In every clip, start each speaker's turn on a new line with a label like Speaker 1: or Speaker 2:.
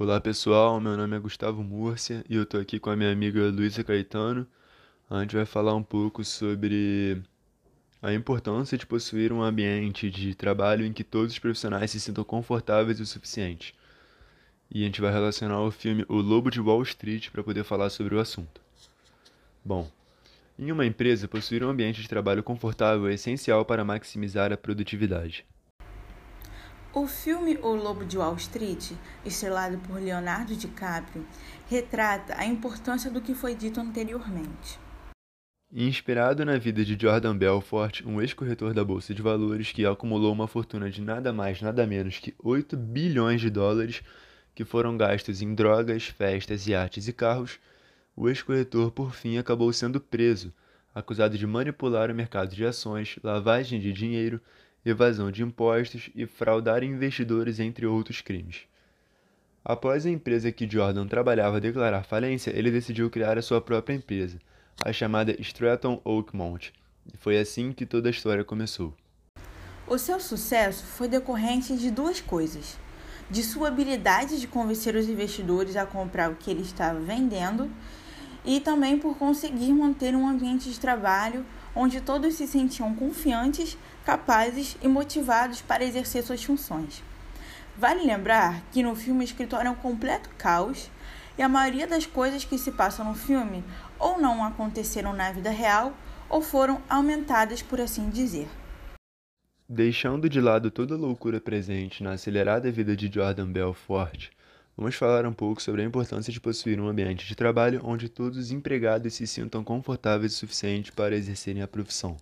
Speaker 1: Olá pessoal, meu nome é Gustavo Múrcia e eu tô aqui com a minha amiga Luísa Caetano. A gente vai falar um pouco sobre a importância de possuir um ambiente de trabalho em que todos os profissionais se sintam confortáveis o suficiente. E a gente vai relacionar o filme O Lobo de Wall Street para poder falar sobre o assunto. Bom, em uma empresa, possuir um ambiente de trabalho confortável é essencial para maximizar a produtividade.
Speaker 2: O filme O Lobo de Wall Street, estrelado por Leonardo DiCaprio, retrata a importância do que foi dito anteriormente.
Speaker 1: Inspirado na vida de Jordan Belfort, um ex-corretor da Bolsa de Valores que acumulou uma fortuna de nada mais nada menos que 8 bilhões de dólares que foram gastos em drogas, festas, iates e carros, o ex-corretor por fim acabou sendo preso, acusado de manipular o mercado de ações, lavagem de dinheiro, evasão de impostos e fraudar investidores, entre outros crimes. Após a empresa que Jordan trabalhava declarar falência, ele decidiu criar a sua própria empresa, a chamada Stratton Oakmont, e foi assim que toda a história começou.
Speaker 2: O seu sucesso foi decorrente de duas coisas: de sua habilidade de convencer os investidores a comprar o que ele estava vendendo e também por conseguir manter um ambiente de trabalho onde todos se sentiam confiantes, capazes e motivados para exercer suas funções. Vale lembrar que no filme o escritório é um completo caos e a maioria das coisas que se passam no filme ou não aconteceram na vida real ou foram aumentadas, por assim dizer.
Speaker 1: Deixando de lado toda a loucura presente na acelerada vida de Jordan Belfort, Vamos falar um pouco sobre a importância de possuir um ambiente de trabalho onde todos os empregados se sintam confortáveis o suficiente para exercerem a profissão.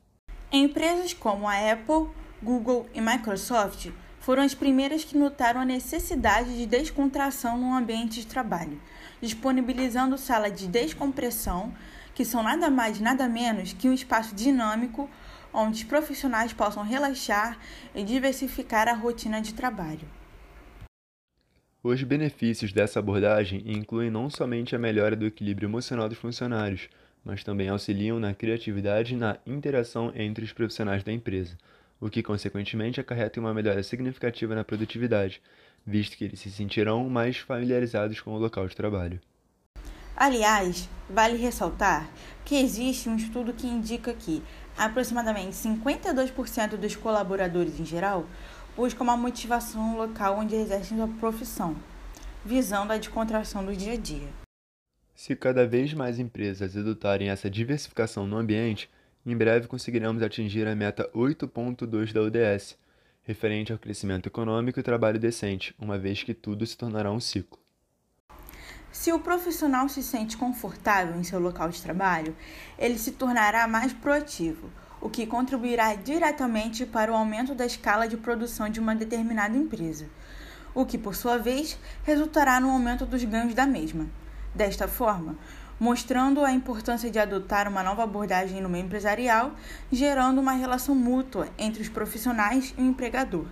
Speaker 2: Empresas como a Apple, Google e Microsoft foram as primeiras que notaram a necessidade de descontração no ambiente de trabalho, disponibilizando salas de descompressão, que são nada mais nada menos que um espaço dinâmico onde os profissionais possam relaxar e diversificar a rotina de trabalho.
Speaker 1: Os benefícios dessa abordagem incluem não somente a melhora do equilíbrio emocional dos funcionários, mas também auxiliam na criatividade e na interação entre os profissionais da empresa, o que consequentemente acarreta uma melhora significativa na produtividade, visto que eles se sentirão mais familiarizados com o local de trabalho.
Speaker 2: Aliás, vale ressaltar que existe um estudo que indica que aproximadamente 52% dos colaboradores em geral busca uma motivação local onde exercem sua profissão, visando a descontração do dia a dia.
Speaker 1: Se cada vez mais empresas adotarem essa diversificação no ambiente, em breve conseguiremos atingir a meta 8.2 da ODS, referente ao crescimento econômico e trabalho decente, uma vez que tudo se tornará um ciclo.
Speaker 2: Se o profissional se sente confortável em seu local de trabalho, ele se tornará mais proativo, o que contribuirá diretamente para o aumento da escala de produção de uma determinada empresa, o que, por sua vez, resultará no aumento dos ganhos da mesma. Desta forma, mostrando a importância de adotar uma nova abordagem no meio empresarial, gerando uma relação mútua entre os profissionais e o empregador.